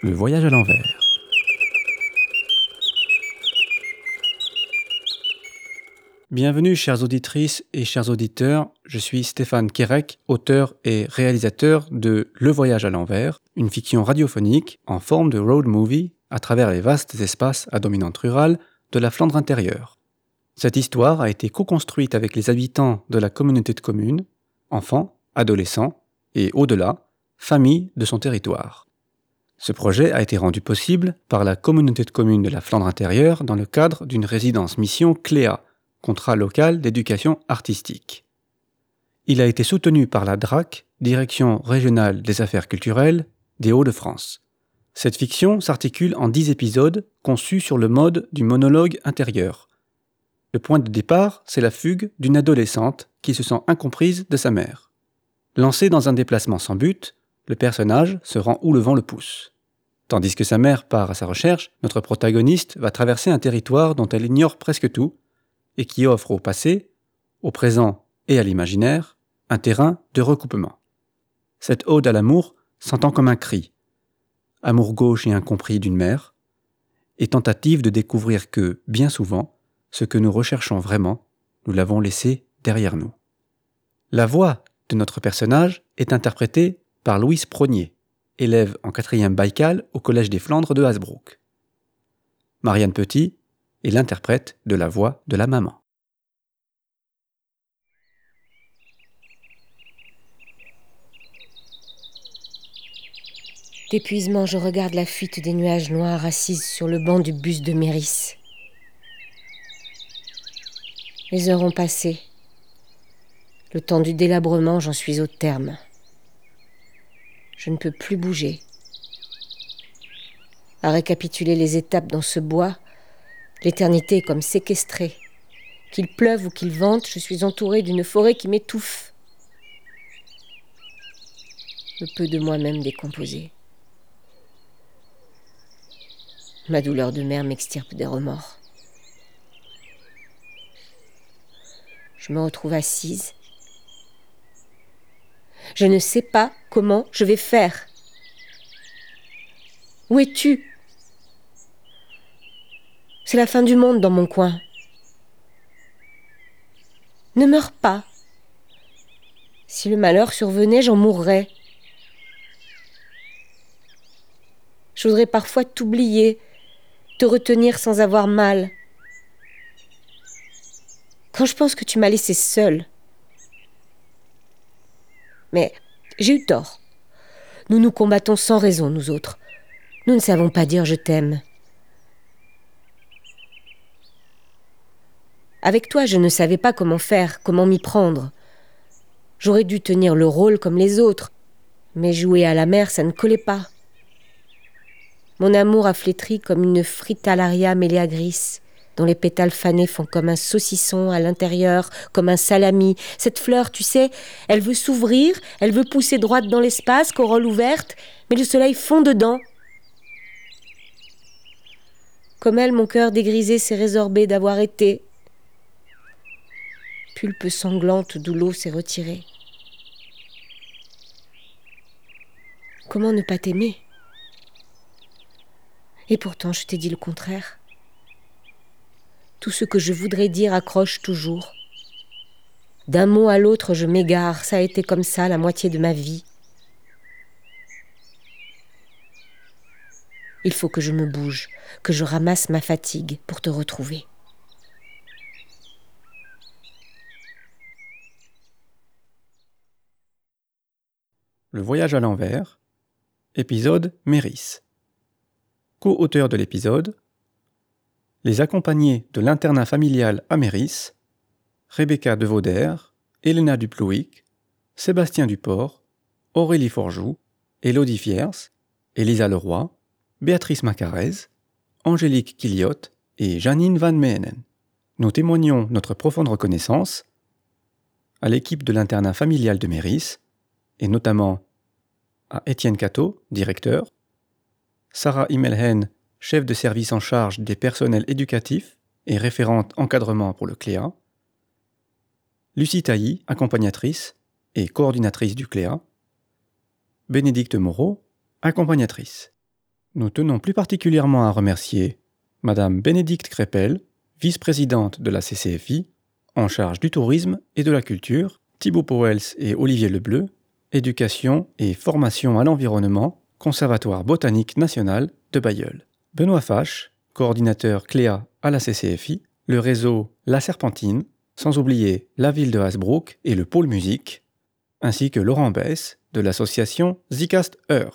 Le voyage à l'envers. Bienvenue chères auditrices et chers auditeurs, je suis Stéphane Kerek, auteur et réalisateur de Le voyage à l'envers, une fiction radiophonique en forme de road movie à travers les vastes espaces à dominante rurale de la Flandre intérieure. Cette histoire a été co-construite avec les habitants de la communauté de communes, enfants, adolescents et au-delà, familles de son territoire. Ce projet a été rendu possible par la communauté de communes de la Flandre intérieure dans le cadre d'une résidence mission CLEA, contrat local d'éducation artistique. Il a été soutenu par la DRAC, Direction régionale des affaires culturelles des Hauts-de-France. Cette fiction s'articule en dix épisodes conçus sur le mode du monologue intérieur. Le point de départ, c'est la fugue d'une adolescente qui se sent incomprise de sa mère. Lancée dans un déplacement sans but, le personnage se rend où le vent le pousse. Tandis que sa mère part à sa recherche, notre protagoniste va traverser un territoire dont elle ignore presque tout et qui offre au passé, au présent et à l'imaginaire un terrain de recoupement. Cette ode à l'amour s'entend comme un cri, amour gauche et incompris d'une mère, et tentative de découvrir que, bien souvent, ce que nous recherchons vraiment, nous l'avons laissé derrière nous. La voix de notre personnage est interprétée par Louise Prognier, élève en quatrième Baïkal au Collège des Flandres de Hasbrook. Marianne Petit est l'interprète de la voix de la maman. D'épuisement, je regarde la fuite des nuages noirs assise sur le banc du bus de Méris. Les heures ont passé. Le temps du délabrement, j'en suis au terme. Je ne peux plus bouger. À récapituler les étapes dans ce bois, l'éternité est comme séquestrée. Qu'il pleuve ou qu'il vente, je suis entourée d'une forêt qui m'étouffe. Le peu de moi-même décomposé. Ma douleur de mère m'extirpe des remords. Je me retrouve assise. Je ne sais pas comment je vais faire. Où es-tu? C'est la fin du monde dans mon coin. Ne meurs pas. Si le malheur survenait, j'en mourrais. Je voudrais parfois t'oublier, te retenir sans avoir mal. Quand je pense que tu m'as laissé seule. Mais j'ai eu tort. Nous nous combattons sans raison, nous autres. Nous ne savons pas dire je t'aime. Avec toi, je ne savais pas comment faire, comment m'y prendre. J'aurais dû tenir le rôle comme les autres, mais jouer à la mer, ça ne collait pas. Mon amour a flétri comme une gris, dont les pétales fanés font comme un saucisson à l'intérieur, comme un salami. Cette fleur, tu sais, elle veut s'ouvrir, elle veut pousser droite dans l'espace, corolle ouverte, mais le soleil fond dedans. Comme elle, mon cœur dégrisé s'est résorbé d'avoir été. Pulpe sanglante d'où l'eau s'est retirée. Comment ne pas t'aimer? Et pourtant, je t'ai dit le contraire. Tout ce que je voudrais dire accroche toujours. D'un mot à l'autre, je m'égare. Ça a été comme ça la moitié de ma vie. Il faut que je me bouge, que je ramasse ma fatigue pour te retrouver. Le voyage à l'envers, épisode Méris co-auteur de l'épisode, les accompagnés de l'internat familial Améris, Rebecca Devauder, Elena Duplouic, Sébastien Duport, Aurélie Forjoux, Élodie Fiers, Elisa Leroy, Béatrice Macarez, Angélique Quilliot et Janine Van Meenen. Nous témoignons notre profonde reconnaissance à l'équipe de l'internat familial de Méris, et notamment à Étienne Cateau, directeur, Sarah Immelhen, chef de service en charge des personnels éducatifs et référente encadrement pour le CLEA, Lucie Tailly, accompagnatrice et coordinatrice du CLEA, Bénédicte Moreau, accompagnatrice. Nous tenons plus particulièrement à remercier Madame Bénédicte Crépel, vice-présidente de la CCFI, en charge du tourisme et de la culture, Thibaut Powels et Olivier Lebleu, éducation et formation à l'environnement, Conservatoire botanique national de Bayeul. Benoît Fache, coordinateur Cléa à la CCFI, le réseau La Serpentine, sans oublier la ville de Hasbrook et le pôle musique, ainsi que Laurent Bess de l'association Zicast Heure.